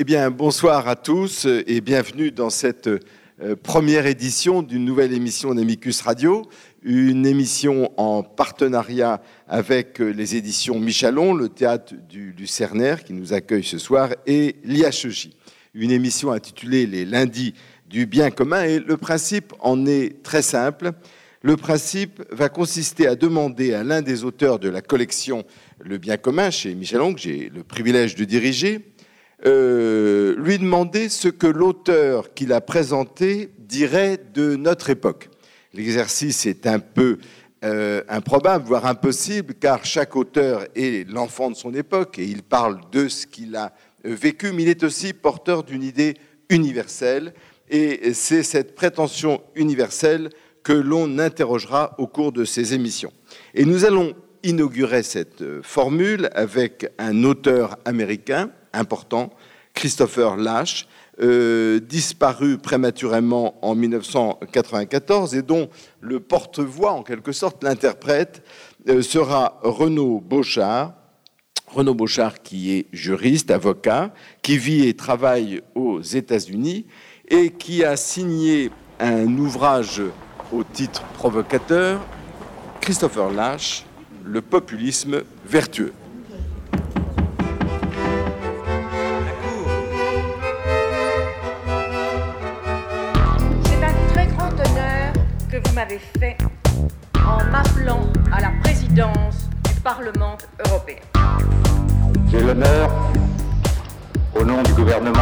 Eh bien, bonsoir à tous et bienvenue dans cette euh, première édition d'une nouvelle émission d'Amicus Radio, une émission en partenariat avec euh, les éditions Michalon, le théâtre du Lucernaire qui nous accueille ce soir, et l'IHEJ. Une émission intitulée Les lundis du bien commun et le principe en est très simple. Le principe va consister à demander à l'un des auteurs de la collection Le bien commun chez Michalon, que j'ai le privilège de diriger, euh, lui demander ce que l'auteur qu'il a présenté dirait de notre époque. L'exercice est un peu euh, improbable, voire impossible, car chaque auteur est l'enfant de son époque et il parle de ce qu'il a euh, vécu, mais il est aussi porteur d'une idée universelle. Et c'est cette prétention universelle que l'on interrogera au cours de ces émissions. Et nous allons inaugurer cette formule avec un auteur américain important, Christopher Lash, euh, disparu prématurément en 1994 et dont le porte-voix, en quelque sorte, l'interprète, euh, sera Renaud Beauchard. Renaud Beauchard qui est juriste, avocat, qui vit et travaille aux États-Unis et qui a signé un ouvrage au titre provocateur, Christopher Lash, Le populisme vertueux.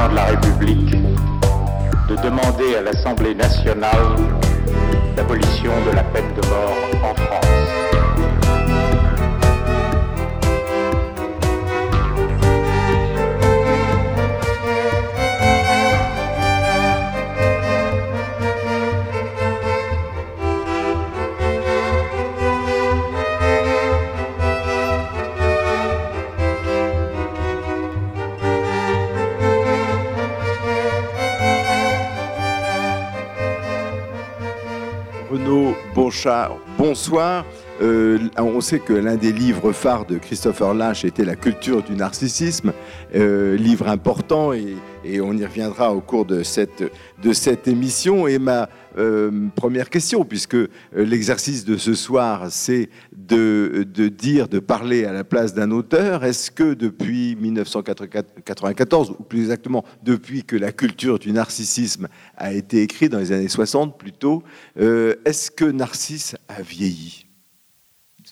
De la République, de demander à l'Assemblée nationale l'abolition de la peine de mort en France. Bonsoir. Euh, on sait que l'un des livres phares de Christopher Lash était La culture du narcissisme, euh, livre important et, on y reviendra au cours de cette, de cette émission. Et ma euh, première question, puisque l'exercice de ce soir, c'est de, de, dire, de parler à la place d'un auteur, est-ce que depuis 1994, ou plus exactement depuis que La culture du narcissisme a été écrite dans les années 60 plutôt, est-ce que Narcisse a vieilli?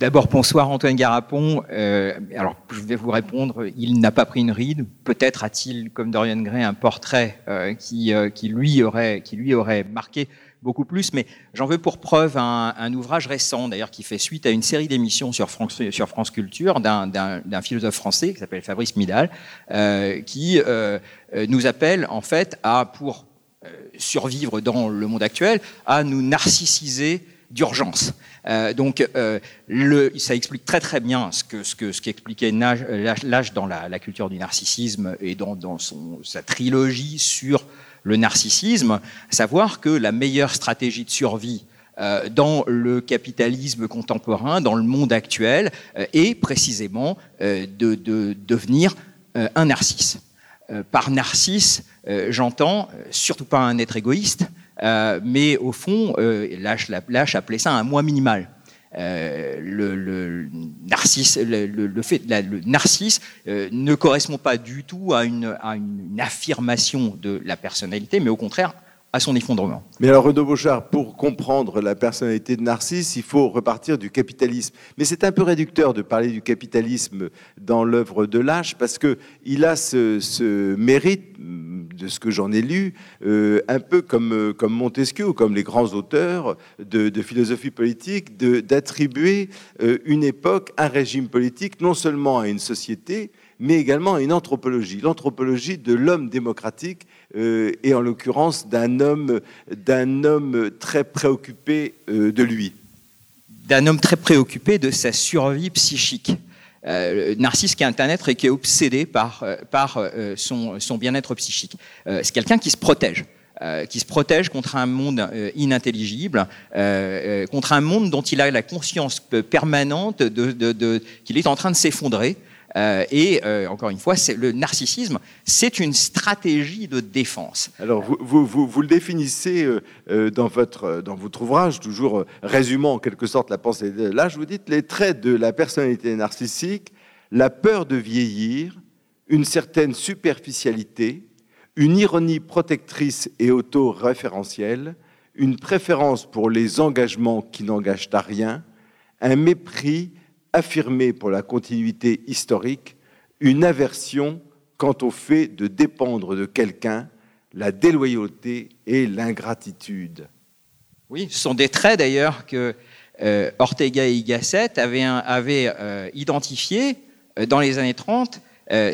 D'abord, bonsoir Antoine Garapon. Euh, alors, je vais vous répondre, il n'a pas pris une ride. Peut-être a-t-il, comme Dorian Gray, un portrait euh, qui, euh, qui, lui aurait, qui lui aurait marqué beaucoup plus, mais j'en veux pour preuve un, un ouvrage récent, d'ailleurs, qui fait suite à une série d'émissions sur France, sur France Culture d'un philosophe français qui s'appelle Fabrice Midal, qui nous appelle, en fait, à, pour survivre dans le monde actuel, à nous narcissiser d'urgence. Euh, donc, euh, ça explique très très bien ce que ce que ce qu'expliquait Lage dans la, culture du narcissisme et dans, dans son, sa trilogie sur le narcissisme, savoir que la meilleure stratégie de survie euh, dans le capitalisme contemporain, dans le monde actuel, euh, est précisément de, de, devenir un narcisse. par narcisse, j'entends surtout pas un être égoïste, euh, mais au fond, euh, Lâche, appelait ça un moi minimal. Euh, le, narcisse, le, fait, le narcisse euh, ne correspond pas du tout à une, à une, affirmation de la personnalité, mais au contraire à son effondrement. Mais alors, Renaud Beauchard, pour comprendre la personnalité de Narcisse, il faut repartir du capitalisme. Mais c'est un peu réducteur de parler du capitalisme dans l'œuvre de Lâche, parce qu'il a ce, mérite, de ce que j'en ai lu, euh, un peu comme, comme Montesquieu ou comme les grands auteurs de, de philosophie politique, d'attribuer euh, une époque, un régime politique, non seulement à une société, mais également une anthropologie, l'anthropologie de l'homme démocratique euh, et en l'occurrence d'un homme, homme très préoccupé euh, de lui. D'un homme très préoccupé de sa survie psychique. Euh, Narcisse qui est un être et qui est obsédé par, par son, son bien-être psychique. c'est quelqu'un qui se protège. qui se protège contre un monde inintelligible, contre un monde dont il a la conscience permanente de, qu'il est en train de s'effondrer, et encore une fois, le narcissisme, c'est une stratégie de défense. Alors, vous, vous, vous, le définissez dans, votre, dans votre ouvrage, toujours résumant en quelque sorte la pensée de l'âge, vous dites les traits de la personnalité narcissique, la peur de vieillir, une certaine superficialité, une ironie protectrice et auto-référentielle, une préférence pour les engagements qui n'engagent à rien, un mépris affirmé pour la continuité historique, une aversion quant au fait de dépendre de quelqu'un, la déloyauté et l'ingratitude. Oui, ce sont des traits d'ailleurs que euh, Ortega et Gasset avaient, euh, identifiés euh, dans les années 30,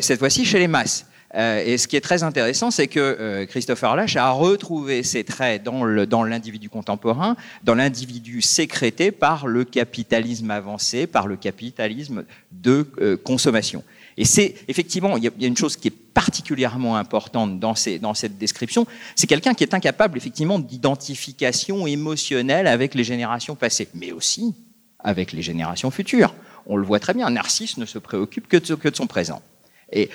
cette fois-ci chez les masses. Euh, et ce qui est très intéressant, c'est que euh, Christopher Lash a retrouvé ces traits dans l'individu contemporain, dans l'individu sécrété par le capitalisme avancé, par le capitalisme de euh, consommation. Et c'est effectivement, il y, a une chose qui est particulièrement importante dans, dans cette description, c'est quelqu'un qui est incapable effectivement d'identification émotionnelle avec les générations passées, mais aussi avec les générations futures. On le voit très bien, Narcisse ne se préoccupe que de son présent. Et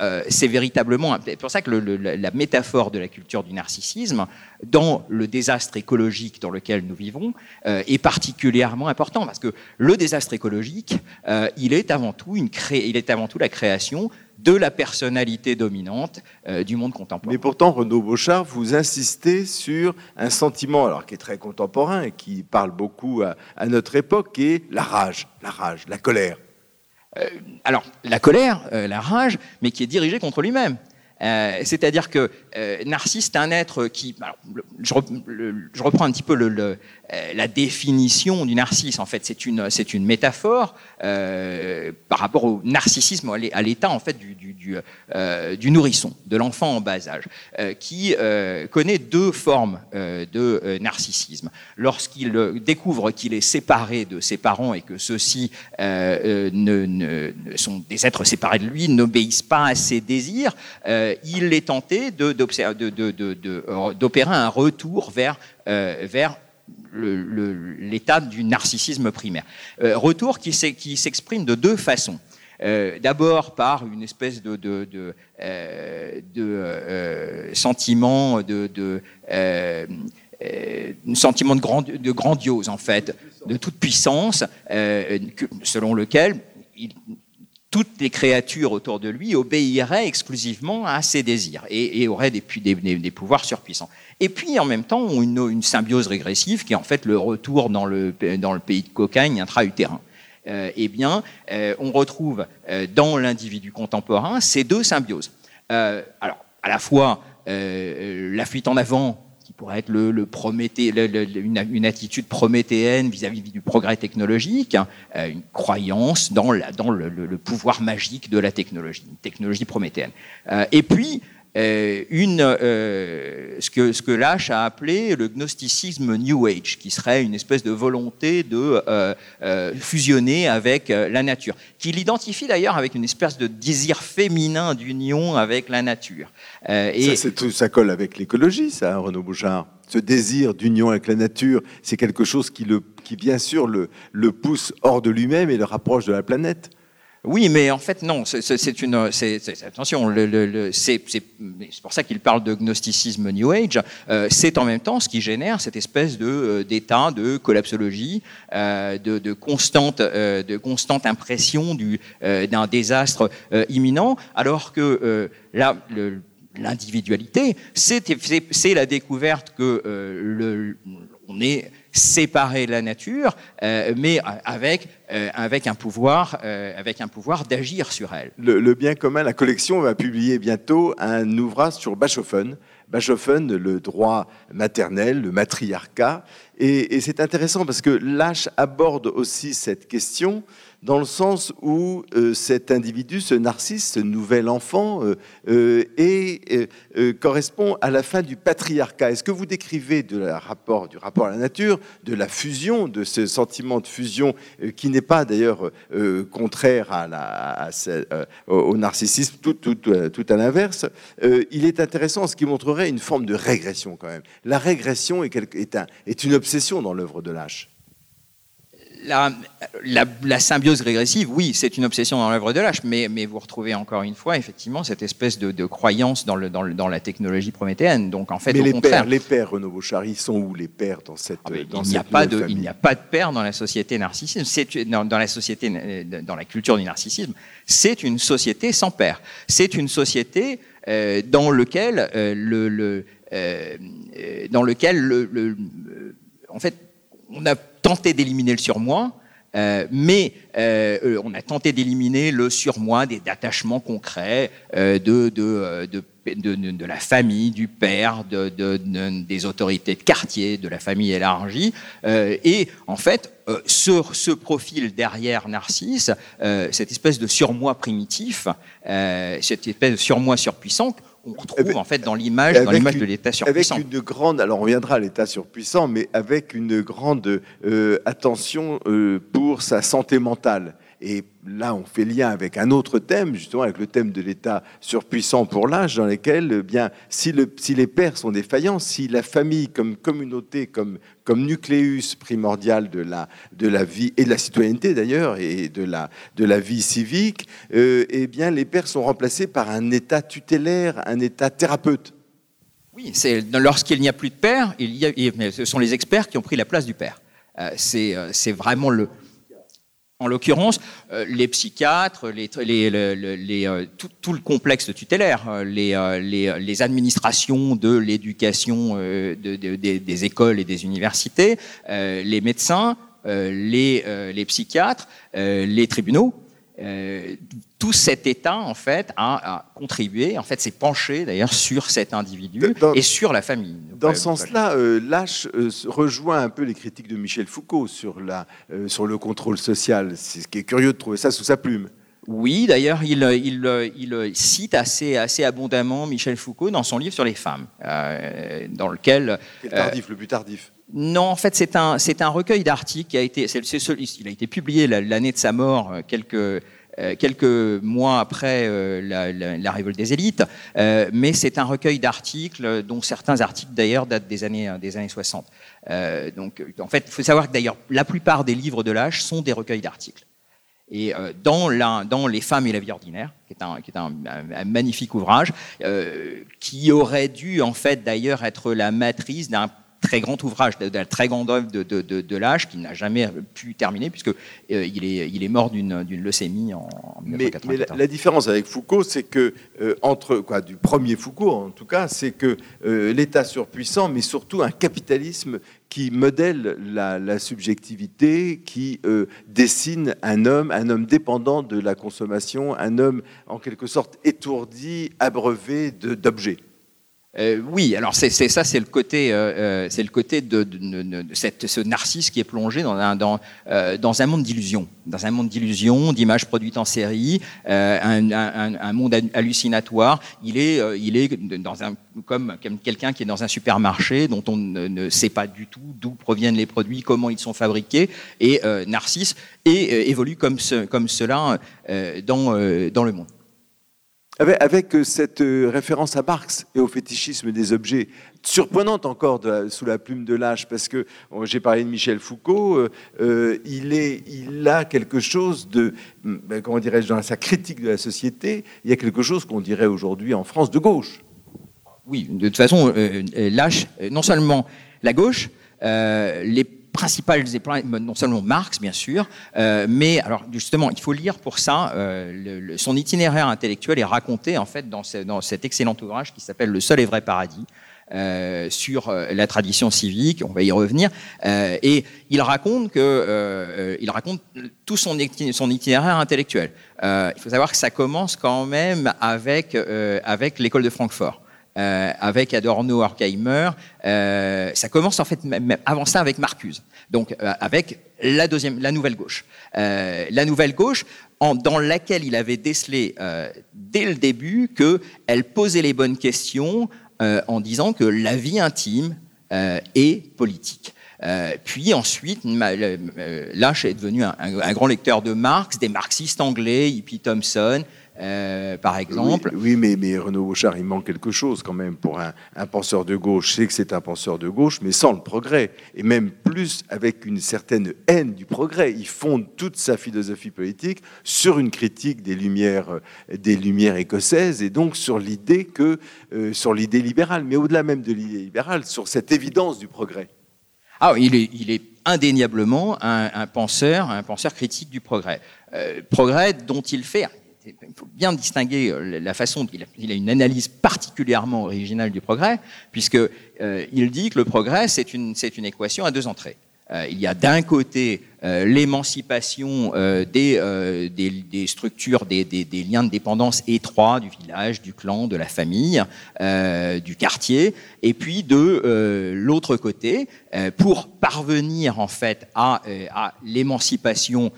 euh, c'est véritablement, c'est pour ça que la métaphore de la culture du narcissisme, dans le désastre écologique dans lequel nous vivons, euh, est particulièrement important, parce que le désastre écologique, euh, il, est avant tout la création de la personnalité dominante du monde contemporain. Mais pourtant, Renaud Beauchard, vous insistez sur un sentiment alors, qui est très contemporain et qui parle beaucoup à, à notre époque, qui est la rage, la rage, la colère. Euh, alors, la colère, euh, la rage, mais qui est dirigée contre lui-même. Euh, c'est-à-dire que Narcisse est un être qui. je, reprends un petit peu le, la définition du narcisse. En fait, c'est une, métaphore par rapport au narcissisme, à l'état en fait du nourrisson, de l'enfant en bas âge, qui connaît deux formes de narcissisme. Lorsqu'il découvre qu'il est séparé de ses parents et que ceux-ci ne, sont des êtres séparés de lui, n'obéissent pas à ses désirs, il est tenté d'opérer un retour vers, vers l'état du narcissisme primaire. retour qui s'exprime de deux façons. D'abord par une espèce de, sentiment de, grandiose en fait, de toute puissance, selon lequel toutes les créatures autour de lui obéiraient exclusivement à ses désirs et, auraient des, des, pouvoirs surpuissants. Et puis en même temps, une, une symbiose régressive qui est en fait le retour dans le, dans le pays de cocaïne intra-utérin. Euh, eh bien, euh, on retrouve euh, dans l'individu contemporain ces deux symbioses. alors, à la fois la fuite en avant pourrait être le, le une, attitude prométhéenne vis-à-vis du progrès technologique, hein, euh, une croyance dans, la, dans le, pouvoir magique de la technologie, une technologie prométhéenne. Euh, et puis, une, euh, ce, que, ce que a appelé le gnosticisme New Age, qui serait une espèce de volonté de euh, fusionner avec la nature, qu'il identifie d'ailleurs avec une espèce de désir féminin d'union avec la nature. et ça, ça, colle avec l'écologie, ça, Renaud Bouchard ce désir d'union avec la nature, c'est quelque chose qui, le, qui bien sûr le, le pousse hors de lui-même et le rapproche de la planète. Oui, mais en fait, non. C'est une. attention, c'est pour ça qu'il parle de gnosticisme New Age. Euh, c'est en même temps ce qui génère cette espèce de euh, d'état de collapsologie, euh, de, constante, de constante impression d'un désastre imminent, alors que là, l'individualité, c'est la découverte que le, on est séparer la nature, euh, mais avec, euh, avec un pouvoir, euh, avec un pouvoir d'agir sur elle. Le, bien commun, la collection va publier bientôt un ouvrage sur Bachofen. Le droit maternel, le matriarcat. Et, c'est intéressant parce que Lâche aborde aussi cette question dans le sens où euh, cet individu, ce narcisse, ce nouvel enfant, euh, euh, correspond à la fin du patriarcat. Est-ce que vous décrivez du rapport à la nature, de la fusion, de ce sentiment de fusion qui n'est pas d'ailleurs contraire au narcissisme, tout à l'inverse Il est intéressant, ce qui montrerait une forme de régression quand même. La régression est, est, un, est une obsession dans l'œuvre de Lâche la, la, symbiose régressive, oui, c'est une obsession dans l'œuvre de Lâche, mais, mais, vous retrouvez encore une fois, effectivement, cette espèce de, croyance dans, le, dans, dans, la technologie prométhéenne. Donc, en fait, mais au les contraire, pères, les pères, Renaud Bouchard, sont où les pères dans cette, ah, dans il n'y a pas de, il n'y a pas de père dans la société narcissisme. C'est dans, dans, la société, dans la culture du narcissisme, c'est une société sans père. C'est une société euh, dans lequel euh, euh, dans lequel le, en fait, on a tenté d'éliminer le surmoi, mais on a tenté d'éliminer le surmoi des attachements concrets de, de, de, la famille, du père, des autorités de quartier, de la famille élargie. et en fait, sur ce profil derrière Narcisse, cette espèce de surmoi primitif, cette espèce de surmoi surpuissant, on retrouve eh ben, en fait dans l'image, dans l'image de l'État surpuissant. Avec une grande, alors on viendra à l'État surpuissant, mais avec une grande euh, attention euh, pour sa santé mentale. Et là, on fait lien avec un autre thème, justement avec le thème de l'État surpuissant pour l'âge, dans lequel, eh bien, si, le, si, les pères sont défaillants, si la famille comme communauté, comme, nucléus primordial de la, vie et de la citoyenneté d'ailleurs et de la, vie civique, euh, eh bien, les pères sont remplacés par un État tutélaire, un État thérapeute. Oui, c'est lorsqu'il n'y a plus de père, ce sont les experts qui ont pris la place du père. Euh, euh, c'est vraiment le, en l'occurrence, euh, les psychiatres, les, euh, tout, le complexe tutélaire, euh, les, administrations de l'éducation des écoles et des universités, les médecins, les, psychiatres, les tribunaux, euh, tout cet État, en fait, a, contribué, en fait, s'est penché d'ailleurs sur cet individu et sur la famille. Dans ce sens-là, euh, Lâche euh, rejoint un peu les critiques de Michel Foucault sur, la, sur le contrôle social. C'est ce qui est curieux de trouver ça sous sa plume. Oui, d'ailleurs, il, il, il, cite assez, assez abondamment Michel Foucault dans son livre sur les femmes, dans lequel... Tardif, le plus tardif. Non, en fait, c'est un, c'est un recueil d'articles qui a été, c'est, il a été publié l'année de sa mort, euh, quelques, euh, quelques mois après euh, la, révolte des élites, mais c'est un recueil d'articles dont certains articles d'ailleurs datent des années, des années 60. donc, en fait, il faut savoir que d'ailleurs, la plupart des livres de l'âge sont des recueils d'articles. Et dans, dans, Les femmes et la vie ordinaire, qui est un, qui est un magnifique ouvrage, qui aurait dû en fait d'ailleurs être la matrice d'un très grand ouvrage, de, la très grande œuvre de, de, de, l'âge qui n'a jamais pu terminer puisque euh, il, est, il est mort d'une leucémie en, 1994. Mais, la, différence avec Foucault, c'est que euh, entre quoi du premier Foucault en tout cas, c'est que euh, l'État surpuissant, mais surtout un capitalisme qui modèle la, la subjectivité, qui dessine un homme, un homme dépendant de la consommation, un homme en quelque sorte étourdi, abreuvé d'objets. Euh, oui, alors c'est ça, c'est le côté, euh, euh, c'est le côté de, ce narcisse qui est plongé dans un, monde d'illusions, dans un monde d'illusions, d'images produites en série, un, monde hallucinatoire. Il est, il est dans un, comme, quelqu'un qui est dans un supermarché dont on ne, sait pas du tout d'où proviennent les produits, comment ils sont fabriqués, et Narcisse et, évolue comme, ce, comme cela dans le monde. Avec, euh, cette euh, référence à Marx et au fétichisme des objets, surprenante encore sous la plume de l'âge, parce que j'ai parlé de Michel Foucault, euh, il, a quelque chose de, ben, comment dirais-je, dans sa critique de la société, il y a quelque chose qu'on dirait aujourd'hui en France de gauche. Oui, de toute façon, l'âge, non seulement la gauche, les principales non seulement Marx, bien sûr, euh, mais alors justement, il faut lire pour ça, euh, son itinéraire intellectuel est raconté en fait dans, dans cet excellent ouvrage qui s'appelle Le seul et vrai paradis. Euh, sur la tradition civique, on va y revenir, et il raconte que, il raconte tout son, son itinéraire intellectuel. il faut savoir que ça commence quand même avec avec l'école de Francfort. Euh, avec Adorno, Horkheimer. Euh, ça commence en fait même avant ça avec Marcuse, donc euh, avec la deuxième, la nouvelle gauche, la nouvelle gauche en, dans laquelle il avait décelé dès le début que elle posait les bonnes questions en disant que la vie intime est politique. puis ensuite, Lach est devenu un, un, grand lecteur de Marx, des marxistes anglais, Hippie Thompson, euh, par exemple. Oui, mais, mais, Renaud Bouchard, il manque quelque chose quand même pour un, penseur de gauche. C'est que c'est un penseur de gauche, mais sans le progrès, et même plus avec une certaine haine du progrès. Il fonde toute sa philosophie politique sur une critique des lumières, des lumières écossaises, et donc sur l'idée que, euh, sur l'idée libérale, mais au-delà même de l'idée libérale, sur cette évidence du progrès. Ah, il est, il est indéniablement un, penseur, un penseur critique du progrès. Euh, progrès dont il fait il faut bien distinguer euh, la façon dont il a, une analyse particulièrement originale du progrès, puisqu'il euh, dit que le progrès, c'est une, une équation à deux entrées. Euh, il y a d'un côté l'émancipation des, des, structures, des, des, liens de dépendance étroits du village, du clan, de la famille, du quartier, et puis de l'autre côté, pour parvenir en fait à, à l'émancipation,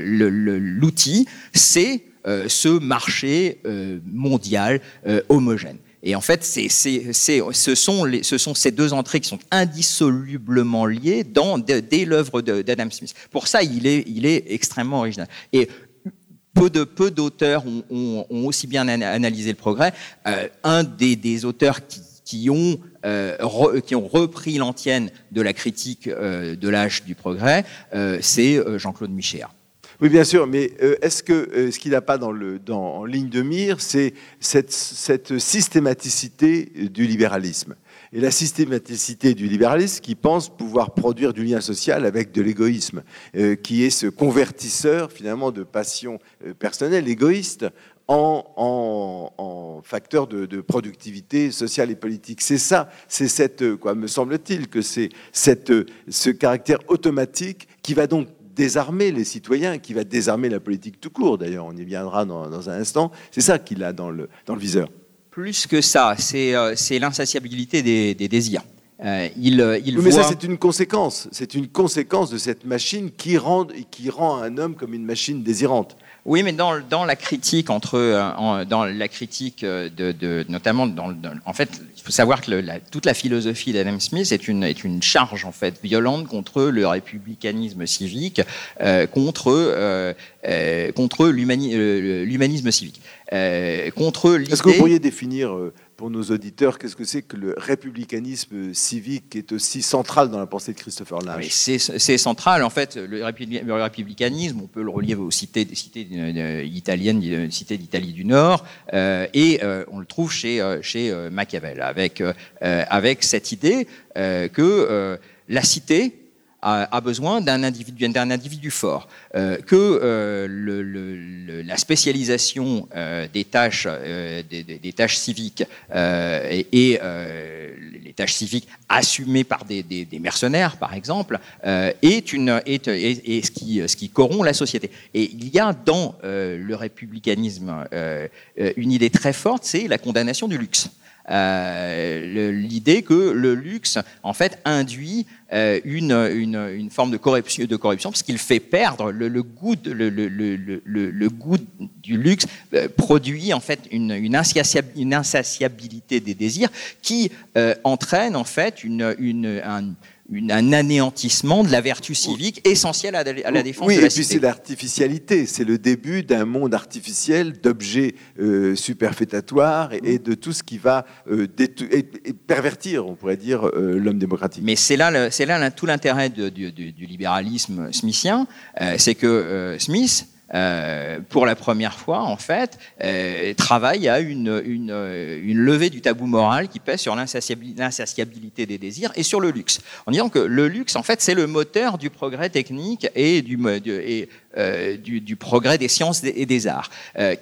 l'outil, c'est ce marché mondial homogène. Et en fait, ce, sont ces deux entrées qui sont indissolublement liées dans, dès l'œuvre d'Adam Smith. Pour ça, il est, extrêmement original. Et peu d'auteurs ont, aussi bien analysé le progrès. Euh, un des, auteurs qui, ont, euh, qui ont repris l'antienne de la critique euh, de l'âge du progrès, c'est Jean-Claude Michéa. Oui, bien sûr, mais euh, est-ce que euh, ce qu'il n'a pas dans le, dans, en ligne de mire, c'est cette, cette, systématicité du libéralisme Et la systématicité du libéralisme qui pense pouvoir produire du lien social avec de l'égoïsme, euh, qui est ce convertisseur finalement de passion personnelle égoïste en, en, en, facteur de, de, productivité sociale et politique. C'est ça, c'est cette, quoi, me semble-t-il, que c'est cette, ce caractère automatique qui va donc désarmer les citoyens, qui va désarmer la politique tout court, d'ailleurs, on y viendra dans, un instant, c'est ça qu'il a dans le, dans le viseur. Plus que ça, c'est euh, l'insatiabilité des, désirs. Euh, il, euh, il Mais ça, c'est une conséquence. C'est une conséquence de cette machine qui rend, qui rend un homme comme une machine désirante. Oui, mais dans, dans la critique entre, euh, dans la critique euh, de, de notamment dans, en fait, il faut savoir que la, toute la philosophie d'Adam Smith est une, est une charge en fait violente contre le républicanisme civique, euh, contre euh, euh contre l'humanisme civique, contre Est-ce que vous pourriez définir pour nos auditeurs, qu'est-ce que c'est que le républicanisme civique qui est aussi central dans la pensée de Christopher Lynch C'est central, en fait, le, républicanisme, on peut le relier aux cités, cités euh, italiennes, cités d'Italie du Nord, euh, et euh, on le trouve chez, chez Machiavel, avec, avec cette idée que la cité, a, besoin d'un individu, d'un individu fort, euh, que euh, la spécialisation euh, des tâches, des, tâches civiques et, les tâches civiques assumées par des, mercenaires, par exemple, est une est, est, ce qui ce qui corrompt la société. Et il y a dans le républicanisme une idée très forte, c'est la condamnation du luxe. Euh, l'idée que le luxe, en fait, induit euh, une, une, forme de corruption, de corruption parce qu'il fait perdre le, goût, de, le, le, le, goût du luxe, euh, produit en fait une, une, insatiabilité des désirs qui entraîne en fait une un, un anéantissement de la vertu civique essentielle à, la défense oui, de la et puis c'est l'artificialité, c'est le début d'un monde artificiel d'objets euh, superfétatoires et, de tout ce qui va euh, pervertir, on pourrait dire, euh, l'homme démocratique. Mais c'est là, c'est là tout l'intérêt du, du, libéralisme smithien, c'est que Smith euh, pour la première fois, en fait, euh, travaille à une, une, levée du tabou moral qui pèse sur l'insatiabilité des désirs et sur le luxe. En disant que le luxe, en fait, c'est le moteur du progrès technique et du, euh, du, du, progrès des sciences et des arts,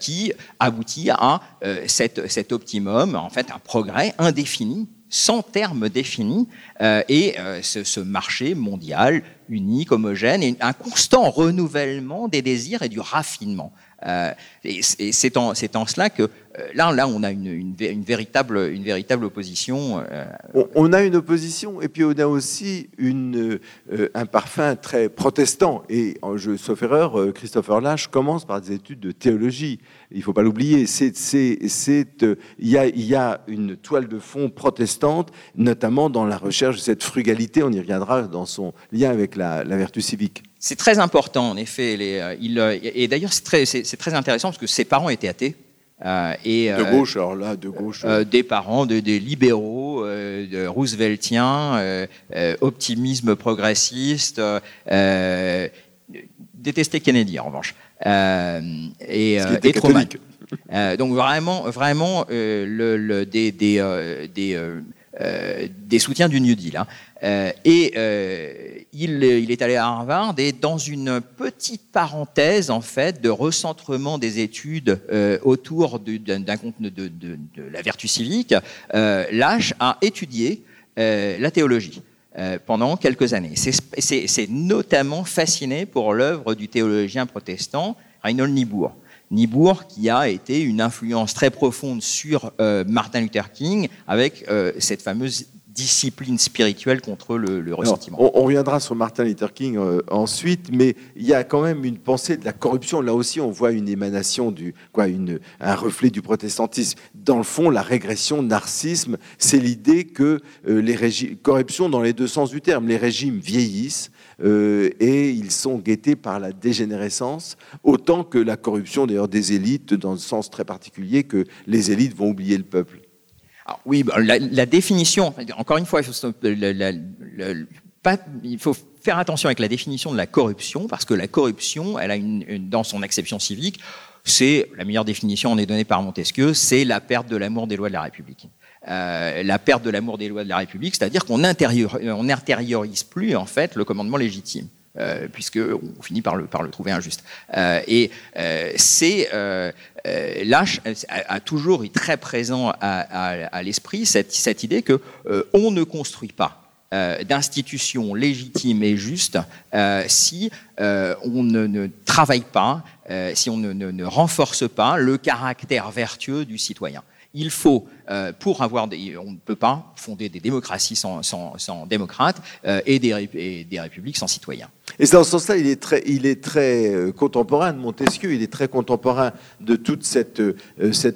qui aboutit à cet, cet optimum, en fait, un progrès indéfini sans terme défini, et ce, ce, marché mondial unique, homogène, et un constant renouvellement des désirs et du raffinement. Euh, et c'est en, en, cela que euh, là, là, on a une, une, véritable, une véritable opposition. Euh, on, a une opposition, et puis on a aussi une, un parfum très protestant. Et je, sauf erreur, Christopher Lash commence par des études de théologie. Il ne faut pas l'oublier. Il y, a, y a une toile de fond protestante, notamment dans la recherche de cette frugalité. On y reviendra dans son lien avec la, la vertu civique. C'est très important, en effet. Les, euh, il, euh, et d'ailleurs, c'est très, très, intéressant parce que ses parents étaient athées. Euh, et, de gauche, alors là, de gauche. des parents, de, des libéraux, de rooseveltiens, optimisme progressiste, détester Kennedy en revanche, et, et Truman. donc vraiment, vraiment le, le, des, des, des euh, des soutiens du New Deal. Hein. Euh, et euh, il, est allé à Harvard et dans une petite parenthèse en fait de recentrement des études autour d'un de, de, la vertu civique, Lash a étudié la théologie. pendant quelques années. C'est notamment fasciné pour l'œuvre du théologien protestant Reinhold Niebuhr. Nibourg, qui a été une influence très profonde sur euh, Martin Luther King, avec euh, cette fameuse discipline spirituelle contre le, ressentiment. on, reviendra sur Martin Luther King euh, ensuite, mais il y a quand même une pensée de la corruption. Là aussi, on voit une émanation du, quoi, une, un reflet du protestantisme. Dans le fond, la régression, narcissisme, c'est l'idée que les régimes, corruption dans les deux sens du terme, les régimes vieillissent, euh, et ils sont guettés par la dégénérescence, autant que la corruption d'ailleurs des élites, dans le sens très particulier que les élites vont oublier le peuple. Oui, bah, la, définition, encore une fois, il faut, faire attention avec la définition de la corruption, parce que la corruption, elle a une, dans son acception civique, c'est, la meilleure définition en est donnée par Montesquieu, c'est la perte de l'amour des lois de la République. Euh, la perte de l'amour des lois de la République, c'est-à-dire qu'on n'intériorise plus en fait le commandement légitime. Euh, puisque on finit par le, par le trouver injuste. Euh, et c'est Lâche a, toujours été très présent à, l'esprit cette, cette, idée que on ne construit pas d'institutions légitimes et justes si on ne, travaille pas, si on ne, ne renforce pas le caractère vertueux du citoyen il faut, euh, pour avoir on ne peut pas fonder des démocraties sans, démocrates euh, et, des, républiques sans citoyens. Et dans ce sens-là, il est très, il est très euh, contemporain de Montesquieu, il est très contemporain de toute cette,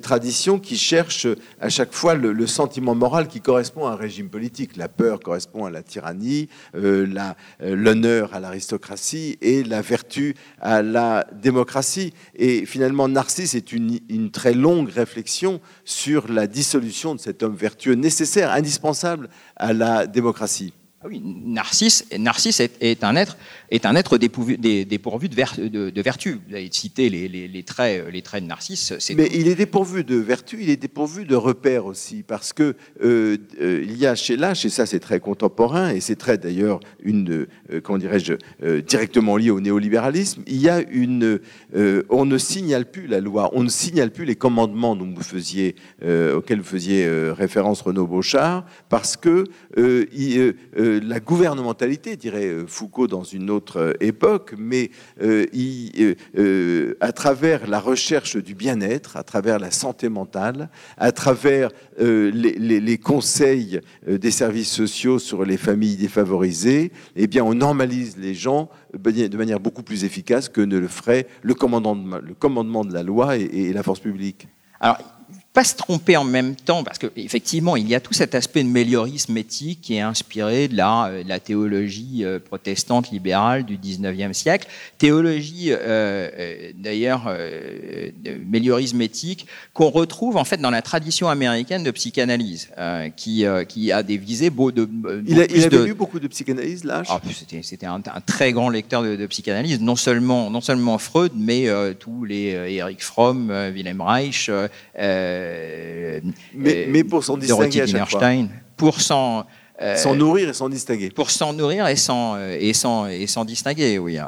tradition qui cherche à chaque fois le, sentiment moral qui correspond à un régime politique. La peur correspond à la tyrannie, l'honneur à l'aristocratie et la vertu à la démocratie. Et finalement, Narcisse est une, une très longue réflexion sur la dissolution de cet homme vertueux nécessaire, indispensable à la démocratie. Ah oui, Narcisse, Narcisse est, un être, est un être dépourvu, dépourvu de, de, vertu. Vous avez cité les, traits, les traits de Narcisse. Mais il est dépourvu de vertu, il est dépourvu de repères aussi, parce que euh, euh, il y a chez Lâche, et ça c'est très contemporain, et c'est très d'ailleurs une, euh, comment dirais-je, directement lié au néolibéralisme. Il y a une, on ne signale plus la loi, on ne signale plus les commandements dont vous faisiez, auxquels vous faisiez référence Renaud Beauchard, parce que il, la gouvernementalité, dirait euh, Foucault dans une autre euh, époque, mais euh, à travers la recherche du bien-être, à travers la santé mentale, à travers les, conseils des services sociaux sur les familles défavorisées, eh bien, on normalise les gens de manière beaucoup plus efficace que ne le ferait le commandement, de la loi et, et la force publique. Alors, pas se tromper en même temps, parce qu'effectivement, il y a tout cet aspect de méliorisme éthique qui est inspiré de la, euh, la théologie euh, protestante libérale du 19e siècle. Théologie, euh, d'ailleurs, de méliorisme éthique, qu'on retrouve en fait dans la tradition américaine de psychanalyse, qui, qui a des visées beau de. il, a, il avait lu beaucoup de psychanalyse, là ah, C'était un, un, très grand lecteur de, psychanalyse, non seulement, non seulement Freud, mais tous les Eric Fromm, Wilhelm Reich. Euh, mais, mais, pour s'en distinguer à chaque fois. Pour s'en euh, nourrir et s'en distinguer. Pour s'en nourrir et s'en et sans, et sans distinguer, oui.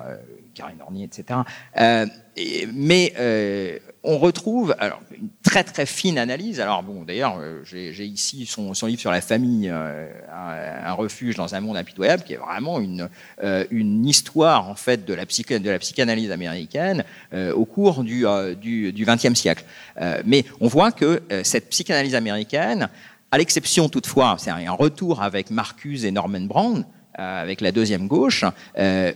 Karine Ornier, etc. mais on retrouve alors, une très très fine analyse. Alors bon, d'ailleurs, euh, j'ai ici son, livre sur la famille, euh, un, refuge dans un monde impitoyable, qui est vraiment une, euh, une histoire en fait de la, psychanalyse américaine au cours du, du, XXe siècle. mais on voit que cette psychanalyse américaine, à l'exception toutefois, c'est un retour avec Marcuse et Norman Brown, avec la deuxième gauche,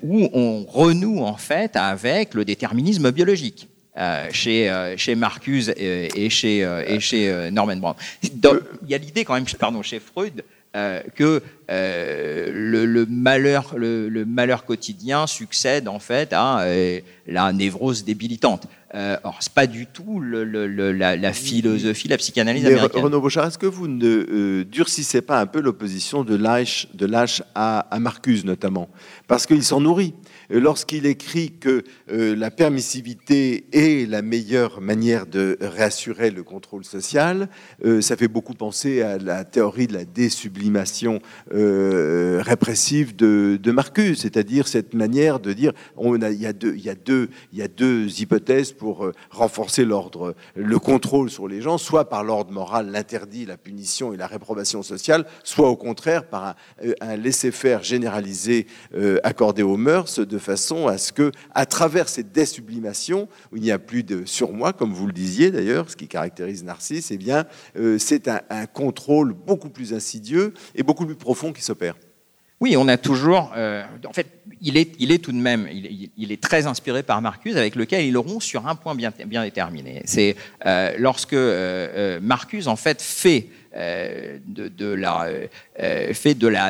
où on renoue en fait avec le déterminisme biologique. Euh, chez, euh, chez Marcuse et, chez, euh, et chez Norman Brown. il y a l'idée quand même, pardon, chez Freud, que le, malheur, le, malheur quotidien succède en fait à la névrose débilitante. or, c'est pas du tout la, philosophie, la psychanalyse américaine. Renaud Bouchard, est-ce que vous ne durcissez pas un peu l'opposition de de à, à Marcuse notamment? Parce qu'il s'en nourrit. Euh, lorsqu'il écrit que euh, la permissivité est la meilleure manière de réassurer le contrôle social, euh, ça fait beaucoup penser à la théorie de la désublimation répressive de, de Marcus, c'est-à-dire cette manière de dire on a, il, y a deux, il, y a deux, il y a deux hypothèses pour renforcer l'ordre, le contrôle sur les gens, soit par l'ordre moral, l'interdit, la punition et la réprobation sociale, soit au contraire par un, un laisser-faire généralisé accordé aux mœurs de façon à ce que, à travers cette désublimation, où il n'y a plus de surmoi, comme vous le disiez d'ailleurs, ce qui caractérise Narcisse, eh bien, euh, c'est un, contrôle beaucoup plus insidieux et beaucoup plus profond qui s'opère. Oui, on a toujours. Euh, en fait, il est, tout de même, il, est très inspiré par Marcuse, avec lequel il rompt sur un point bien, déterminé. C'est euh, lorsque Marcuse, en fait, fait euh, de, la, euh,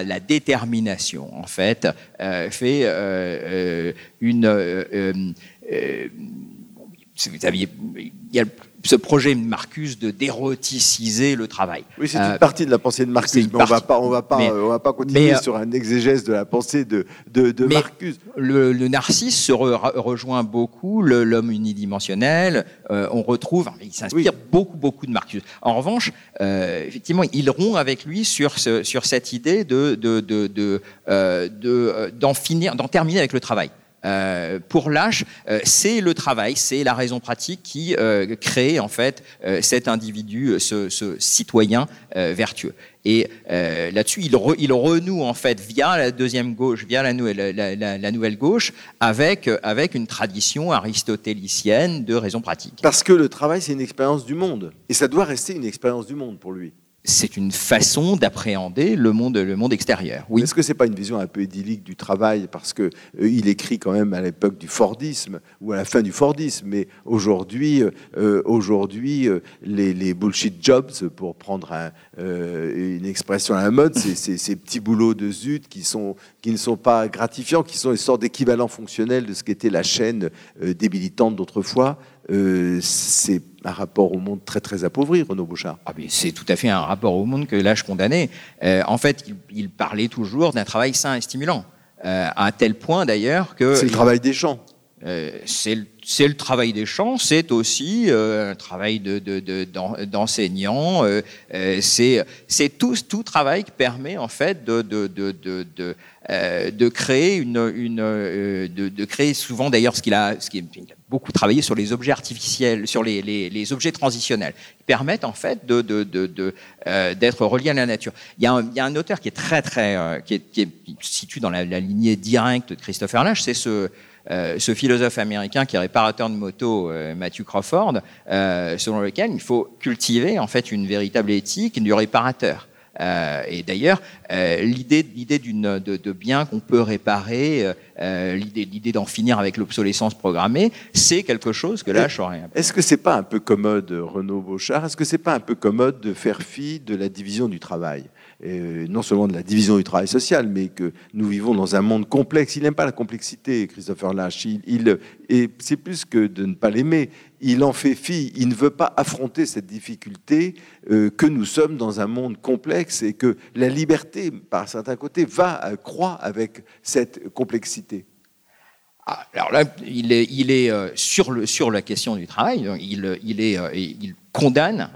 la, détermination, en fait, euh, fait une. Vous aviez, il y a ce projet de Marcus de déroticiser le travail. Oui, c'est une euh, partie de la pensée de Marcus, mais on va pas, on va pas, on va pas continuer euh, sur un exégèse de la pensée de, de, de Marcus. Le, le, narcisse se rejoint beaucoup l'homme unidimensionnel. Euh, on retrouve, il s'inspire beaucoup, beaucoup de Marcus. En revanche, effectivement, il rompt avec lui sur, ce, sur cette idée de, de, de, d'en finir, d'en terminer avec le travail. Euh, pour Lâche, euh, c'est le travail, c'est la raison pratique qui euh, crée en fait cet individu, ce, citoyen vertueux. Et là-dessus, il, renoue en fait via la deuxième gauche, via la, la, nouvelle gauche, avec, avec une tradition aristotélicienne de raison pratique. Parce que le travail, c'est une expérience du monde. Et ça doit rester une expérience du monde pour lui c'est une façon d'appréhender le monde, le monde extérieur. Oui. Est-ce que c'est pas une vision un peu idyllique du travail parce que euh, écrit quand même à l'époque du Fordisme ou à la fin du Fordisme, mais aujourd'hui, euh, euh, les, bullshit jobs, pour prendre une expression à la mode, ces petits boulots de zut qui qui ne sont pas gratifiants, qui sont une sorte d'équivalent fonctionnel de ce qu'était la chaîne débilitante d'autrefois. C'est un rapport au monde très très appauvri, Renaud Bouchard. Ah, c'est tout à fait un rapport au monde que là je condamnais. Euh, en fait, il, parlait toujours d'un travail sain et stimulant, euh, à tel point d'ailleurs que... C'est le travail des champs. Euh, c'est le, travail des champs, c'est aussi un travail d'enseignant, de, de, c'est tout, travail qui permet en fait de, créer souvent d'ailleurs ce qu'il a, beaucoup travaillé sur les objets artificiels, sur les, objets transitionnels, qui permettent en fait euh, d'être reliés à la nature. Il y, a un, auteur qui est très très euh, qui, est, qui, est, situé dans la, lignée directe de Christopher Lash, c'est ce euh, ce philosophe américain qui est réparateur de motos, Matthew Crawford, selon lequel il faut cultiver en fait une véritable éthique du réparateur. Euh, et d'ailleurs, euh, l'idée, l'idée d'une, de, de biens qu'on peut réparer, euh, l'idée, l'idée d'en finir avec l'obsolescence programmée, c'est quelque chose que là, je rien. Est-ce que c'est pas un peu commode, Renaud Beauchard Est-ce que c'est pas un peu commode de faire fi de la division du travail? Et non seulement de la division du travail social, mais que nous vivons dans un monde complexe. Il n'aime pas la complexité, Christopher Lash. Il, et c'est plus que de ne pas l'aimer. Il en fait fi. Il ne veut pas affronter cette difficulté euh, que nous sommes dans un monde complexe et que la liberté, par certains côtés, va euh, croître avec cette complexité. Ah, alors là, il est, il est euh, sur, le, sur la question du travail, il, il, est, il condamne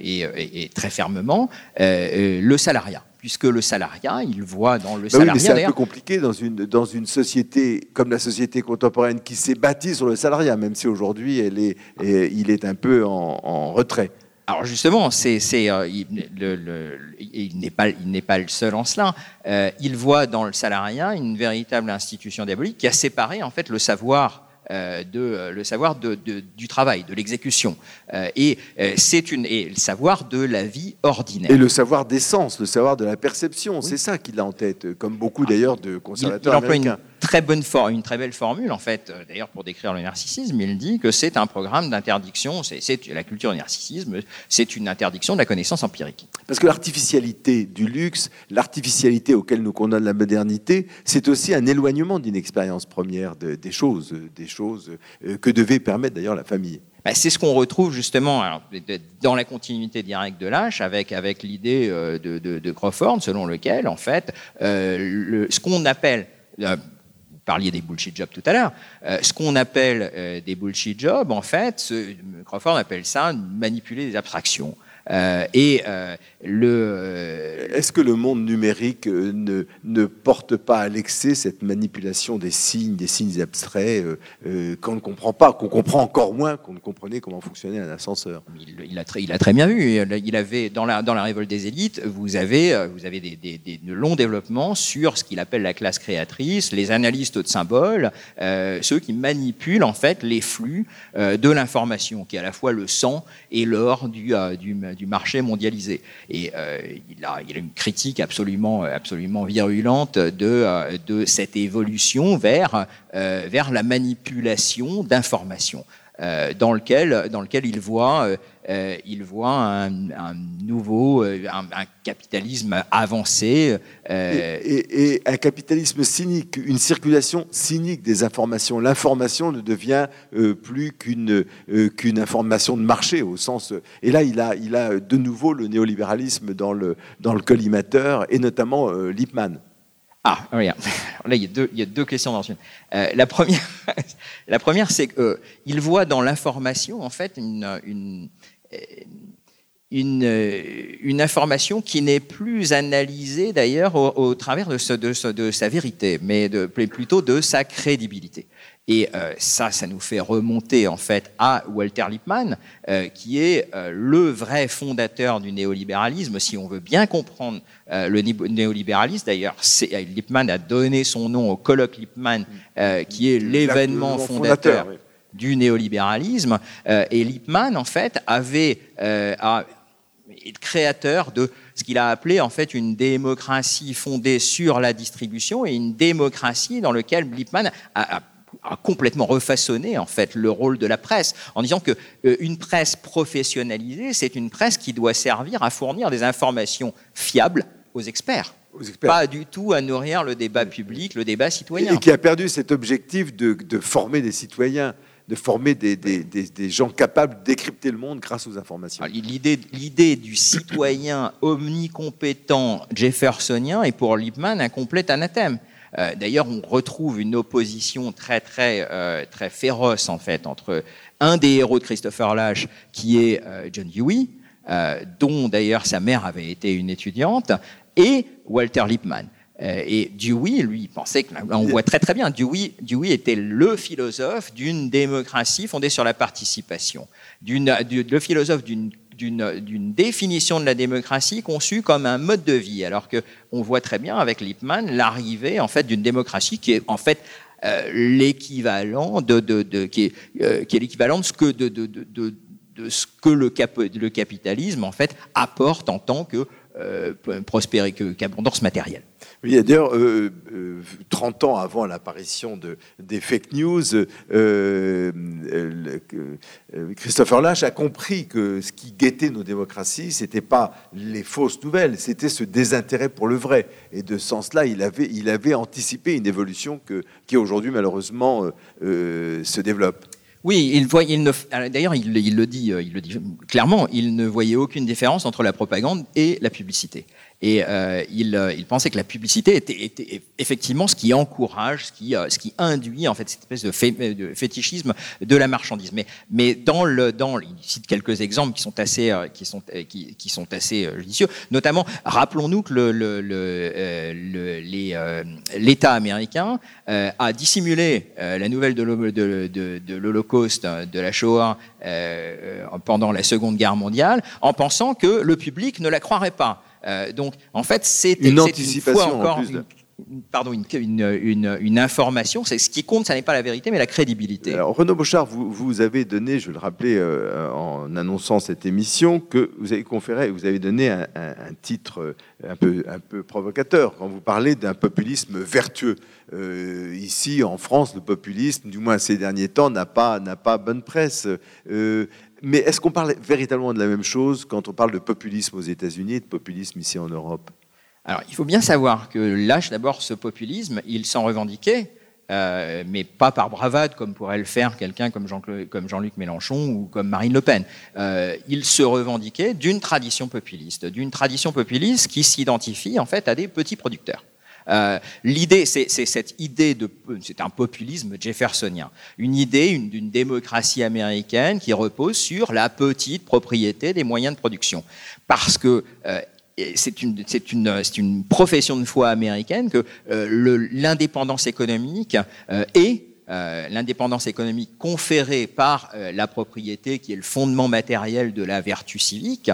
et, très fermement le salariat. puisque le salariat, il voit dans le Bah oui, salariat. mais c'est un peu compliqué dans une, dans une société comme la société contemporaine qui s'est bâtie sur le salariat, même si aujourd'hui elle est, il est un peu en, en retrait. Alors justement, c'est, euh, il, il n'est pas, le seul en cela. Euh, il voit dans le salariat une véritable institution diabolique qui a séparé en fait le savoir. Euh, de, euh, le savoir de- de- du travail, de l'exécution, Euh, et c'est une et le savoir de la vie ordinaire. Et le savoir des sens, le savoir de la perception, c'est ça qu'il a en tête, comme beaucoup d'ailleurs de Il, il conservateurs emploie une américains. Très bonne for- une très belle formule en fait. Euh, D'ailleurs, pour décrire le narcissisme, il dit que c'est un programme d'interdiction. C'est, la culture du narcissisme. C'est une interdiction de la connaissance empirique. Parce que l'artificialité du luxe, l'artificialité auquel nous condamne la modernité, c'est aussi un éloignement d'une expérience première de- des choses, des choses euh, que devait permettre d'ailleurs la famille. Bah, c'est ce qu'on retrouve justement alors, dans la continuité directe de l'âge avec, avec l'idée euh, de, de- de Crawford, selon lequel, en fait, euh, le- ce qu'on appelle, euh, parliez des bullshit jobs tout à l'heure, euh, ce qu'on appelle euh, des bullshit jobs, en fait, Crawford appelle ça manipuler des abstractions. Euh, et euh, le, euh, Est-ce que le monde numérique ne, ne porte pas à l'excès cette manipulation des signes, des signes abstraits euh, qu'on ne comprend pas, qu'on comprend encore moins qu'on ne comprenait comment fonctionnait un ascenseur? Il, il a très, il a très bien vu. Il avait dans la, dans la révolte des élites, vous avez, vous avez des, des- des- de longs développements sur ce qu'il appelle la classe créatrice, les analystes de symboles, ceux qui manipulent en fait les flux de l'information, qui est à la fois le sang et l'or du, du, du marché mondialisé. Et euh, il, a, une critique absolument, absolument virulente de, euh, cette évolution vers, euh, la manipulation d'informations euh, dans lequel, dans lequel il voit, euh, euh, il voit un, nouveau, euh, un, capitalisme avancé. euh, et, un capitalisme cynique, une circulation cynique des informations. L'information ne devient euh, plus qu'une euh, qu'une information de marché au sens. Et là, il a, il a de nouveau le néolibéralisme dans le, dans le collimateur et notamment euh, Lippmann. Ah, regarde. Là, il y a deux, questions dans une. Euh, la première, la première c'est qu'il voit dans l'information, en fait, une, une, euh, une, euh, information qui n'est plus analysée, d'ailleurs, au, travers de, sa vérité, mais plutôt de sa crédibilité. Et euh, ça, ça nous fait remonter en fait à Walter Lippmann, euh, qui est euh, le vrai fondateur du néolibéralisme. Si on veut bien comprendre le néolibéralisme, d'ailleurs, Lippmann a donné son nom au colloque Lippmann, euh, qui est l'événement fondateur oui. du néolibéralisme. Et Lippmann, en fait, avait a- est créateur de ce qu'il a appelé en fait une démocratie fondée sur la distribution et une démocratie dans laquelle Lippmann a, a- a complètement refaçonné en fait le rôle de la presse en disant que euh, une presse professionnalisée, c'est une presse qui doit servir à fournir des informations fiables aux experts, Aux experts. pas du tout à nourrir le débat public, le débat citoyen. Et qui a perdu cet objectif de, de former des citoyens, de former des, des- des- des gens capables de décrypter le monde grâce aux informations. L'idée du citoyen omnicompétent jeffersonien est pour Lippmann un complet anathème. Euh, D'ailleurs, on retrouve une opposition très, très, euh, très féroce en fait entre un des héros de Christopher Lash, qui est euh, John Dewey, dont d'ailleurs sa mère avait été une étudiante, et Walter Lippmann. Et Dewey, lui, pensait que, là, on voit très très bien, Dewey, Dewey était le philosophe d'une démocratie fondée sur la participation, le philosophe d'une d'une définition de la démocratie conçue comme un mode de vie, alors que on voit très bien avec Lippmann l'arrivée en fait d'une démocratie qui est en fait l'équivalent de, ce que le, le capitalisme en fait apporte en tant que euh, prospérité, que- qu'abondance matérielle. Oui, d'ailleurs, euh, euh, 30 ans avant l'apparition de, des fake news, euh, euh, euh, Christopher Lash a compris que ce qui guettait nos démocraties, c'était pas les fausses nouvelles, c'était ce désintérêt pour le vrai. Et de ce sens-là, il avait, il avait anticipé une évolution qui aujourd'hui, malheureusement, euh, euh, se développe. Oui, il voit, il ne, alors, d'ailleurs, il, il le dit, euh, il le dit clairement, il ne voyait aucune différence entre la propagande et la publicité. Et il, il, pensait que la publicité était, était, effectivement ce qui encourage, ce qui, ce qui induit en fait cette espèce de, de fétichisme de la marchandise. Mais, mais dans le, dans, il cite quelques exemples qui sont assez, qui sont, qui, qui sont assez judicieux. Notamment, rappelons-nous que le, le, l'État américain a dissimulé la nouvelle de l'Holocauste, de, de, la Shoah, pendant la Seconde Guerre mondiale, en pensant que le public ne la croirait pas. Donc, en fait, c'est une anticipation encore pardon, une, une, information. C'est ce qui compte, ça n'est pas la vérité, mais la crédibilité. Alors, Renaud Bochard, vous, vous avez donné, je le rappelais euh, en annonçant cette émission, que vous avez conféré, vous avez donné un, titre euh, un peu, un peu provocateur quand vous parlez d'un populisme vertueux. Euh, ici, en France, le populisme, du moins ces derniers temps, n'a pas, n'a pas bonne presse. Mais est-ce qu'on parle véritablement de la même chose quand on parle de populisme aux États-Unis et de populisme ici en Europe? Alors, il faut bien savoir que lâche d'abord, ce populisme, il s'en revendiquait, euh, mais pas par bravade, comme pourrait le faire quelqu'un comme Jean-Luc Mélenchon ou comme Marine Le Pen. Euh, il se revendiquait d'une tradition populiste, d'une tradition populiste qui s'identifie en fait à des petits producteurs. Euh, l'idée, c'est cette idée de, c'est un populisme jeffersonien, une idée d'une démocratie américaine qui repose sur la petite propriété des moyens de production, parce que c'est une, une, une, profession de foi américaine que euh, l'indépendance économique euh, est euh, l'indépendance économique conférée par la propriété, qui est le fondement matériel de la vertu civique,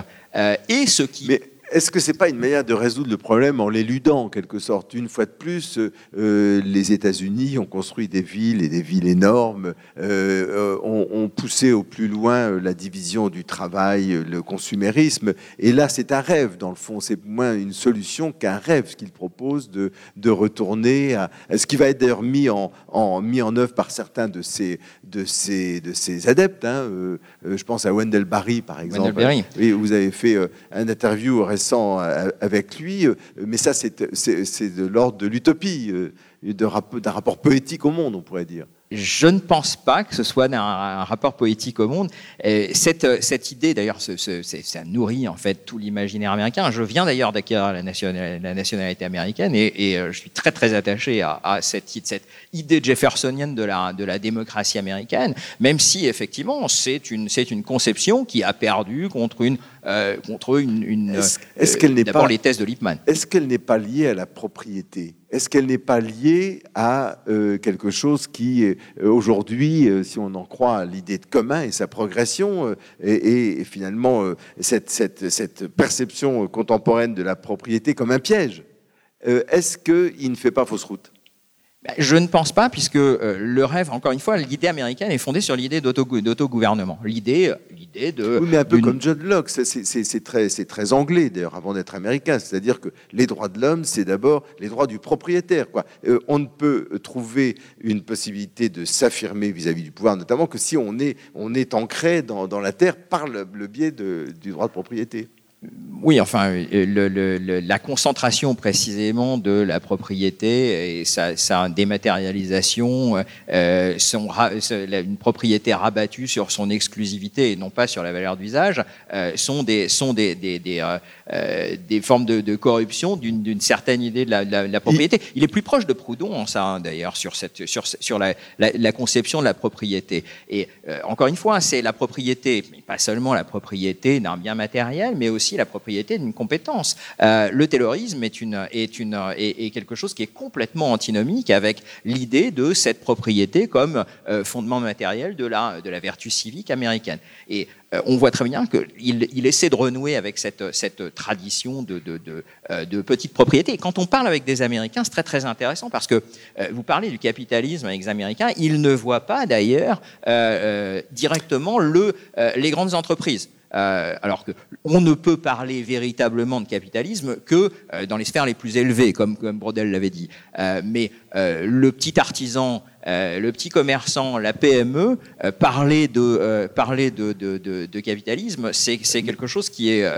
et ce qui... Est-ce que ce n'est pas une manière de résoudre le problème en l'éludant, en quelque sorte? Une fois de plus, euh, les États-Unis ont construit des villes et des villes énormes, euh, ont, poussé au plus loin la division du travail, le consumérisme. Et là, c'est un rêve, dans le fond. C'est moins une solution qu'un rêve, ce qu'ils proposent de, de retourner à. Ce qui va être d'ailleurs mis en, en, mis en œuvre par certains de ces, de ces, de ces adeptes. Hein. Euh, je pense à Wendell Barry, par exemple. Wendell Barry. Oui, vous avez fait un interview euh, avec lui, euh, mais ça, c'est de l'ordre de l'utopie, euh, d'un rapport poétique au monde, on pourrait dire. Je ne pense pas que ce soit un, rapport poétique au monde. cette, idée, d'ailleurs, ça nourrit en fait tout l'imaginaire américain. Je viens d'ailleurs d'acquérir la, nationalité américaine et, je suis très très attaché à, cette, idée jeffersonienne de la, démocratie américaine, même si effectivement c'est une, conception qui a perdu contre une contre une. est-ce, est qu'elle n'est d'abord les thèses de Lippmann. Est-ce qu'elle n'est pas liée à la propriété? Est-ce qu'elle n'est pas liée à euh, quelque chose qui, euh, aujourd'hui, si on en croit l'idée de commun et sa progression, et, finalement cette, cette, cette, perception contemporaine de la propriété comme un piège Est-ce qu'il ne fait pas fausse route? Je ne pense pas, puisque le rêve, encore une fois, l'idée américaine est fondée sur l'idée d'autogouvernement. L'idée, oui, mais un peu comme John Locke, c'est très, très anglais d'ailleurs, avant d'être américain. C'est-à-dire que les droits de l'homme, c'est d'abord les droits du propriétaire. Quoi. Euh, on ne peut trouver une possibilité de s'affirmer vis-à-vis du pouvoir, notamment que si on est, on est ancré dans, dans la terre par le, biais du droit de propriété. Oui, enfin, le, la concentration précisément de la propriété et sa, dématérialisation, euh, son, une propriété rabattue sur son exclusivité et non pas sur la valeur d'usage, euh, sont des, sont des, des, des, euh, des formes de, corruption d'une certaine idée de la, propriété. Il est plus proche de Proudhon, ça, hein, d'ailleurs, sur, cette, sur, sur la, la, conception de la propriété. Et encore une fois, c'est la propriété, mais pas seulement la propriété d'un bien matériel, mais aussi la propriété d'une compétence. Euh, le terrorisme est, une, est, une, est, quelque chose qui est complètement antinomique avec l'idée de cette propriété comme euh, fondement matériel de la, de la vertu civique américaine. Et euh, on voit très bien qu'il il essaie de renouer avec cette, cette tradition de, de, de, de, petite propriété. Et quand on parle avec des Américains, c'est très très intéressant parce que vous parlez du capitalisme avec les Américains, ils ne voient pas d'ailleurs directement le, les grandes entreprises. Euh, alors qu'on ne peut parler véritablement de capitalisme que euh, dans les sphères les plus élevées, comme, comme Brodel l'avait dit. Euh, mais le petit artisan, le petit commerçant, la PME, parler de capitalisme, c'est quelque chose qui est.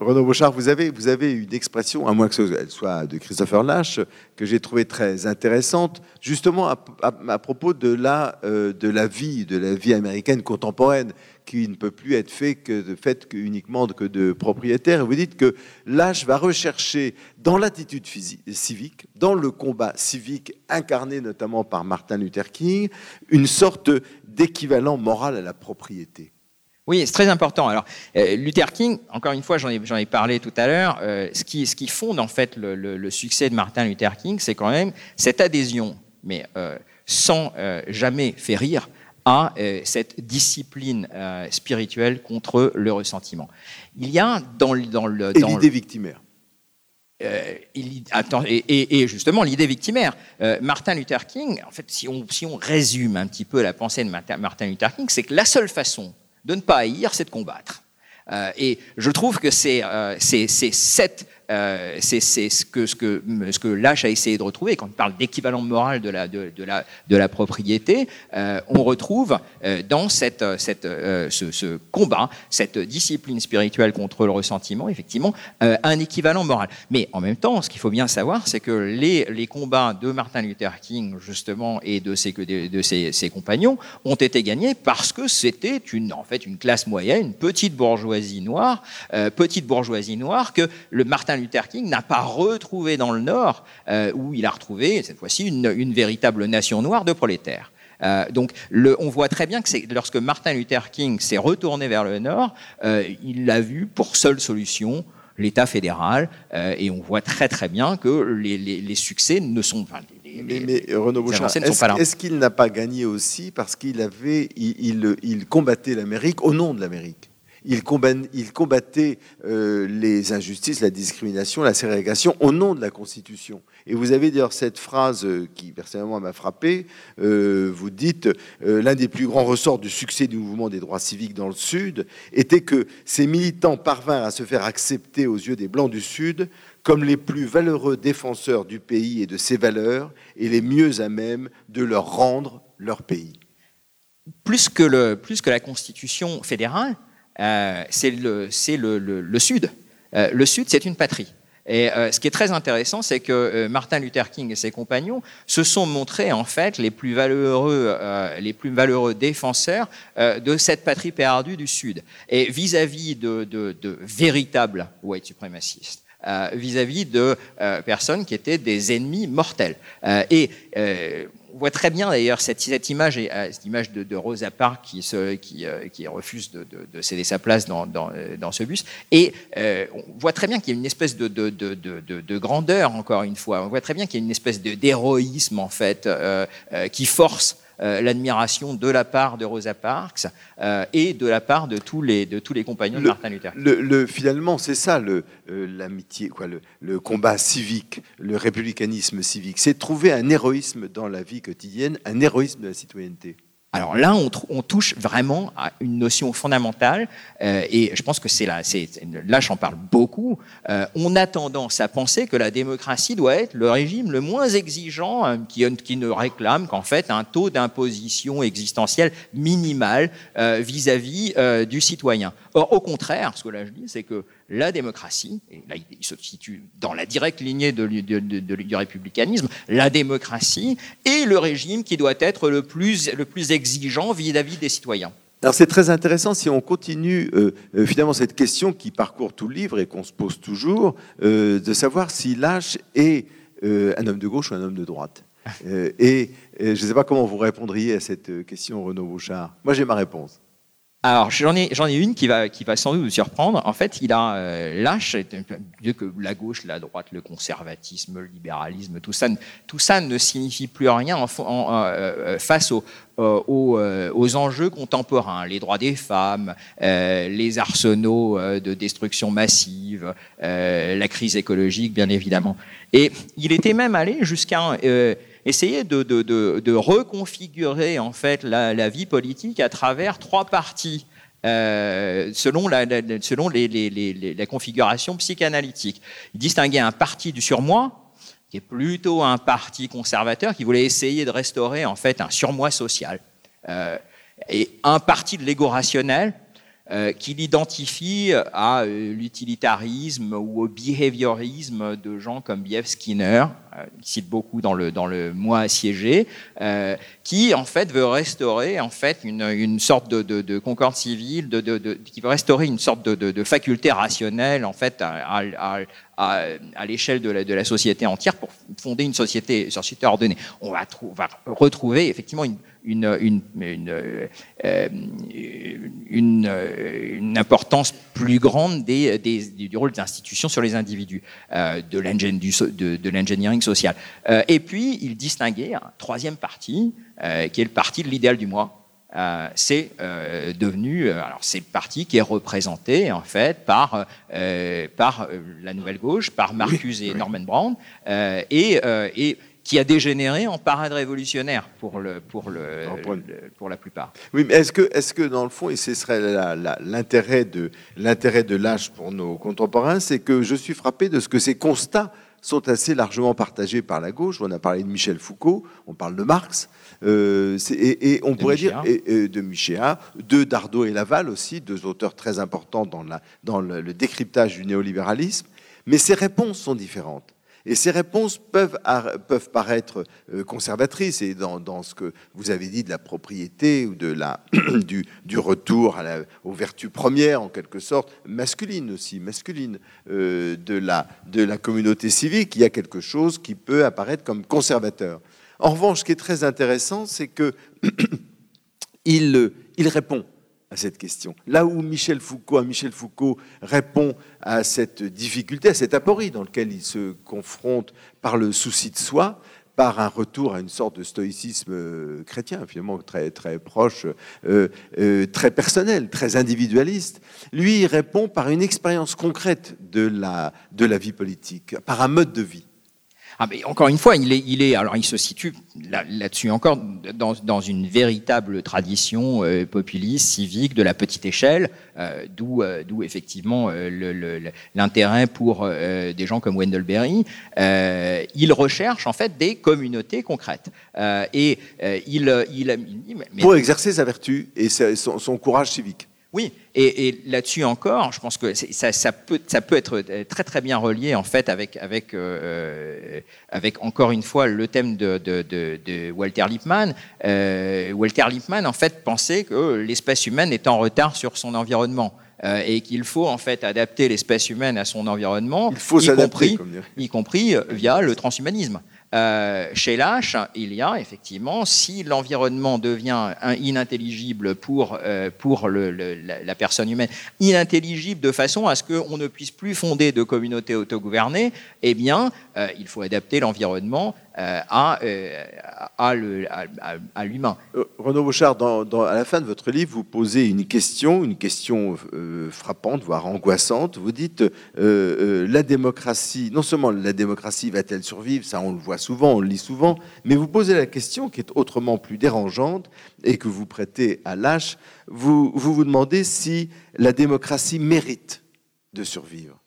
Renaud Bouchard, vous avez une expression, à moins que ce soit de Christopher Lash, que j'ai trouvée très intéressante, justement à, propos de la vie américaine contemporaine, qui ne peut plus être fait que de fait que, uniquement que de propriétaires. vous dites que l'âge va rechercher dans l'attitude civique, dans le combat civique incarné notamment par Martin Luther King, une sorte d'équivalent moral à la propriété. Oui, c'est très important. Alors, euh, Luther King, encore une fois, j'en ai, parlé tout à l'heure, euh, ce, qui, ce, qui, fonde en fait le, le, succès de Martin Luther King, c'est quand même cette adhésion, mais euh, sans jamais faire rire, à cette discipline spirituelle contre le ressentiment. Il y a dans, dans le... Dans l'idée victimaire. Il, attends, et, et, justement, l'idée victimaire. Martin Luther King, en fait, si on, si on, résume un petit peu la pensée de Martin Luther King, c'est que la seule façon de ne pas haïr, c'est de combattre. Euh, et je trouve que c'est euh, cette euh, c'est ce que, ce, a essayé de retrouver. Quand on parle d'équivalent moral de la, propriété, euh, on retrouve euh, dans ce, combat, cette discipline spirituelle contre le ressentiment, effectivement, un équivalent moral. Mais en même temps, ce qu'il faut bien savoir, c'est que les, combats de Martin Luther King, justement, et de ses, compagnons, ont été gagnés parce que c'était en fait, une classe moyenne, une petite bourgeoisie noire, petite bourgeoisie noire que le Martin Luther King n'a pas retrouvé dans le Nord, euh, où il a retrouvé, cette fois-ci, une, véritable nation noire de prolétaires. Euh, donc, le, on voit très bien que c'est lorsque Martin Luther King s'est retourné vers le Nord, euh, il l'a vu pour seule solution l'État fédéral, et on voit très très bien que les, succès ne sont pas. mais, Renaud Bouchard, est-ce qu'il n'a pas gagné aussi parce qu'il avait, il combattait l'Amérique au nom de l'Amérique? Il, combattait euh, les injustices, la discrimination, la ségrégation au nom de la Constitution. Et vous avez d'ailleurs cette phrase euh, qui personnellement m'a frappé. Euh, vous dites l'un des plus grands ressorts du succès du mouvement des droits civiques dans le Sud était que ces militants parvinrent à se faire accepter aux yeux des Blancs du Sud comme les plus valeureux défenseurs du pays et de ses valeurs et les mieux à même de leur rendre leur pays. Plus que la Constitution fédérale, euh, c'est le, Sud. Euh, le Sud, c'est une patrie. Et euh, ce qui est très intéressant, c'est que Martin Luther King et ses compagnons se sont montrés en fait les plus valeureux, les plus valeureux défenseurs de cette patrie perdue du Sud. Et vis-à-vis de, véritables white suprémacistes, vis-à-vis de personnes qui étaient des ennemis mortels. et on voit très bien d'ailleurs cette, image, euh, cette image de, Rosa Parks qui, qui, euh, qui refuse de, céder sa place dans, euh, ce bus. Et on voit très bien qu'il y a une espèce de, grandeur, encore une fois. On voit très bien qu'il y a une espèce d'héroïsme, en fait, qui force euh, l'admiration de la part de Rosa Parks euh, et de la part de tous les, de tous les compagnons de Martin Luther King. Le, finalement, c'est ça euh, l'amitié, quoi, le, combat civique, le républicanisme civique. C'est trouver un héroïsme dans la vie quotidienne, un héroïsme de la citoyenneté. Alors là, on, touche vraiment à une notion fondamentale, euh, et je pense que c'est là, là j'en parle beaucoup. Euh, on a tendance à penser que la démocratie doit être le régime le moins exigeant, euh, qui, qui, ne réclame qu'en fait un taux d'imposition existentielle minimal vis-à-républicanisme -vis, du citoyen. Or, au contraire, ce que là je dis, c'est que la démocratie, et là il se situe dans la directe lignée de, du républicanisme, la démocratie est le régime qui doit être le plus, le plus exigeant vis-à-vis des citoyens. Alors c'est très intéressant si on continue euh, euh, finalement cette question qui parcourt tout le livre et qu'on se pose toujours, euh, de savoir si Lâche est un homme de gauche ou un homme de droite. et je ne sais pas comment vous répondriez à cette question, Renaud Bouchard. Moi j'ai ma réponse. Alors j'en ai, j'en ai une qui va, qui va sans doute vous surprendre. En fait, il a euh, lâche, mieux que la gauche, la droite, le conservatisme, le libéralisme, tout ça, tout ça ne signifie plus rien en, en, euh, face aux, aux, aux, enjeux contemporains, les droits des femmes, euh, les arsenaux de destruction massive, la crise écologique, bien évidemment. Et il était même allé jusqu'à essayer de, de, de, reconfigurer en fait la, vie politique à travers trois parties. Euh, selon, la, selon les, les, les, la configuration psychanalytique. Il un parti du surmoi, qui est plutôt un parti conservateur, qui voulait essayer de restaurer en fait un surmoi social, euh, et un parti de l'ego rationnel, qu'il identifie à l'utilitarisme ou au behaviorisme de gens comme B.F. Skinner, qui cite beaucoup dans le, dans le mois assiégé, qui en fait veut restaurer en fait une, une sorte de, de, de concorde civile, de, qui veut restaurer une sorte de, faculté rationnelle en fait à, à, à, l'échelle de la, de la société entière pour fonder une société, société ordonnée. On va, va retrouver effectivement une, une, une, une, euh, une, une, importance plus grande des, des, du rôle des institutions sur les individus, euh, de l'engineering social. Euh, et puis, il distinguait un troisième parti, euh, qui est le parti de l'idéal du moi. C'est devenu, alors c'est le parti qui est représenté en fait par par la Nouvelle Gauche, par Marcus et Norman Brown, et, et qui a dégénéré en parade révolutionnaire pour, le, pour, le, pour la plupart. Oui, mais est-ce que, est que dans le fond, et ce serait l'intérêt de l'intérêt de l'âge pour nos contemporains, c'est que je suis frappé de ce que ces constats sont assez largement partagés par la gauche. On a parlé de Michel Foucault, on parle de Marx, euh, et, on pourrait dire et, de Michéa, de Dardot et Laval aussi, deux auteurs très importants dans, la, dans le décryptage du néolibéralisme. Mais ces réponses sont différentes. Et ces réponses peuvent, peuvent paraître euh, conservatrices, et dans, dans, ce que vous avez dit de la propriété ou de la, du, du, retour aux vertus premières, en quelque sorte, masculines aussi, masculines, euh, de, la, de la communauté civique, il y a quelque chose qui peut apparaître comme conservateur. En revanche, ce qui est très intéressant, c'est que il, il répond à cette question. Là où Michel Foucault, répond à cette difficulté, à cette aporie dans lequel il se confronte par le souci de soi, par un retour à une sorte de stoïcisme euh, chrétien, finalement très, très proche, euh, euh, très personnel, très individualiste. Lui, il répond par une expérience concrète de la, de la vie politique, par un mode de vie. Ah, encore une fois, il est, alors il se situe là-dessus encore dans, une véritable tradition euh, populiste, civique, de la petite échelle, euh, d'où, euh, d'où effectivement l'intérêt pour des gens comme Wendell Berry. il recherche en fait des communautés concrètes et il, il, pour exercer sa vertu et son courage civique. Oui, et, là-dessus encore, je pense que ça, peut, ça, peut, être très très bien relié en fait avec, avec, euh, avec encore une fois le thème de, de, Walter Lippmann. Euh, Walter Lippmann en fait pensait que l'espèce humaine est en retard sur son environnement. Euh, et qu'il faut en fait adapter l'espèce humaine à son environnement, Il faut y, compris, y compris via le transhumanisme. Euh, chez l'H, il y a effectivement, si l'environnement devient inintelligible pour, euh, pour la, personne humaine, inintelligible de façon à ce qu'on ne puisse plus fonder de communautés autogouvernées, eh bien, euh, il faut adapter l'environnement à, euh, à, à l'humain. Renaud Bouchard, à la fin de votre livre, vous posez une question, une question frappante, voire angoissante. Vous dites la démocratie, non seulement la démocratie va-t-elle survivre, ça on le voit souvent, on le lit souvent, mais vous posez la question qui est autrement plus dérangeante et que vous prêtez à lâche. Vous vous demandez si la démocratie mérite de survivre.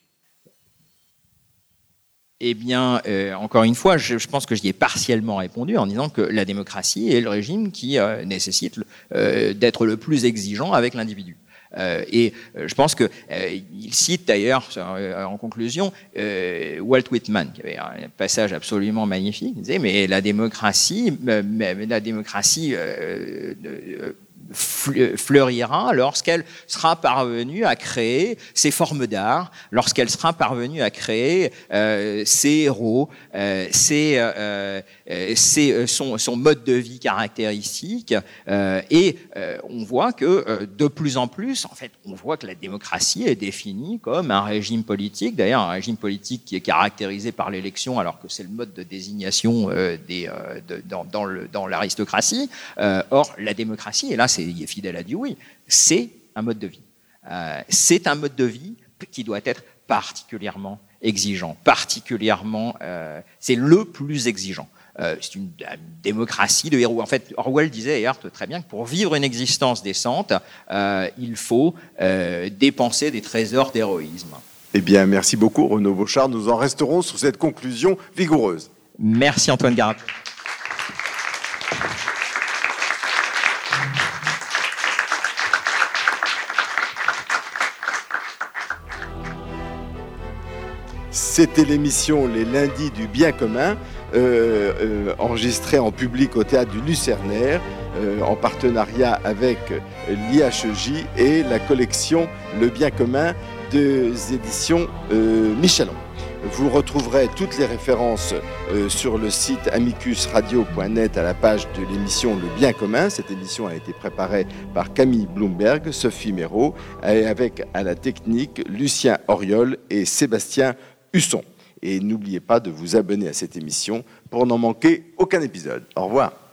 Eh bien, euh, encore une fois, je, pense que j'y ai partiellement répondu en disant que la démocratie est le régime qui euh, nécessite euh, d'être le plus exigeant avec l'individu. et je pense que il cite d'ailleurs en conclusion Walt Whitman, qui avait un passage absolument magnifique. Il disait mais la démocratie, la démocratie fleurira lorsqu'elle sera parvenue à créer ses formes d'art, lorsqu'elle sera parvenue à créer euh, ses héros, euh, ses, euh, euh son, son, mode de vie caractéristique. Euh, et on voit que de plus en plus, en fait, on voit que la démocratie est définie comme un régime politique, d'ailleurs un régime politique qui est caractérisé par l'élection, alors que c'est le mode de désignation des, de, dans, dans l'aristocratie. or, la démocratie, et là, il est fidèle à Dieu, oui, c'est un mode de vie. Euh, c'est un mode de vie qui doit être particulièrement exigeant, particulièrement, euh, c'est le plus exigeant. Euh, c'est une, démocratie de héros. En fait, Orwell disait, et très bien, que pour vivre une existence décente, il faut dépenser des trésors d'héroïsme. Eh bien, merci beaucoup, Renaud Bouchard. Nous en resterons sur cette conclusion vigoureuse. Merci, Antoine Garat. C'était l'émission Les lundis du bien commun, enregistrée en public au théâtre du Lucernaire, en partenariat avec l'IHJ et la collection Le bien commun des éditions Michelon. Vous retrouverez toutes les références euh, sur le site amicusradio.net à la page de l'émission Le Bien commun. Cette émission a été préparée par Camille Bloomberg, Sophie Méraud, et avec à la technique Lucien Oriol et Sébastien Et n'oubliez pas de vous abonner à cette émission pour n'en manquer aucun épisode. Au revoir.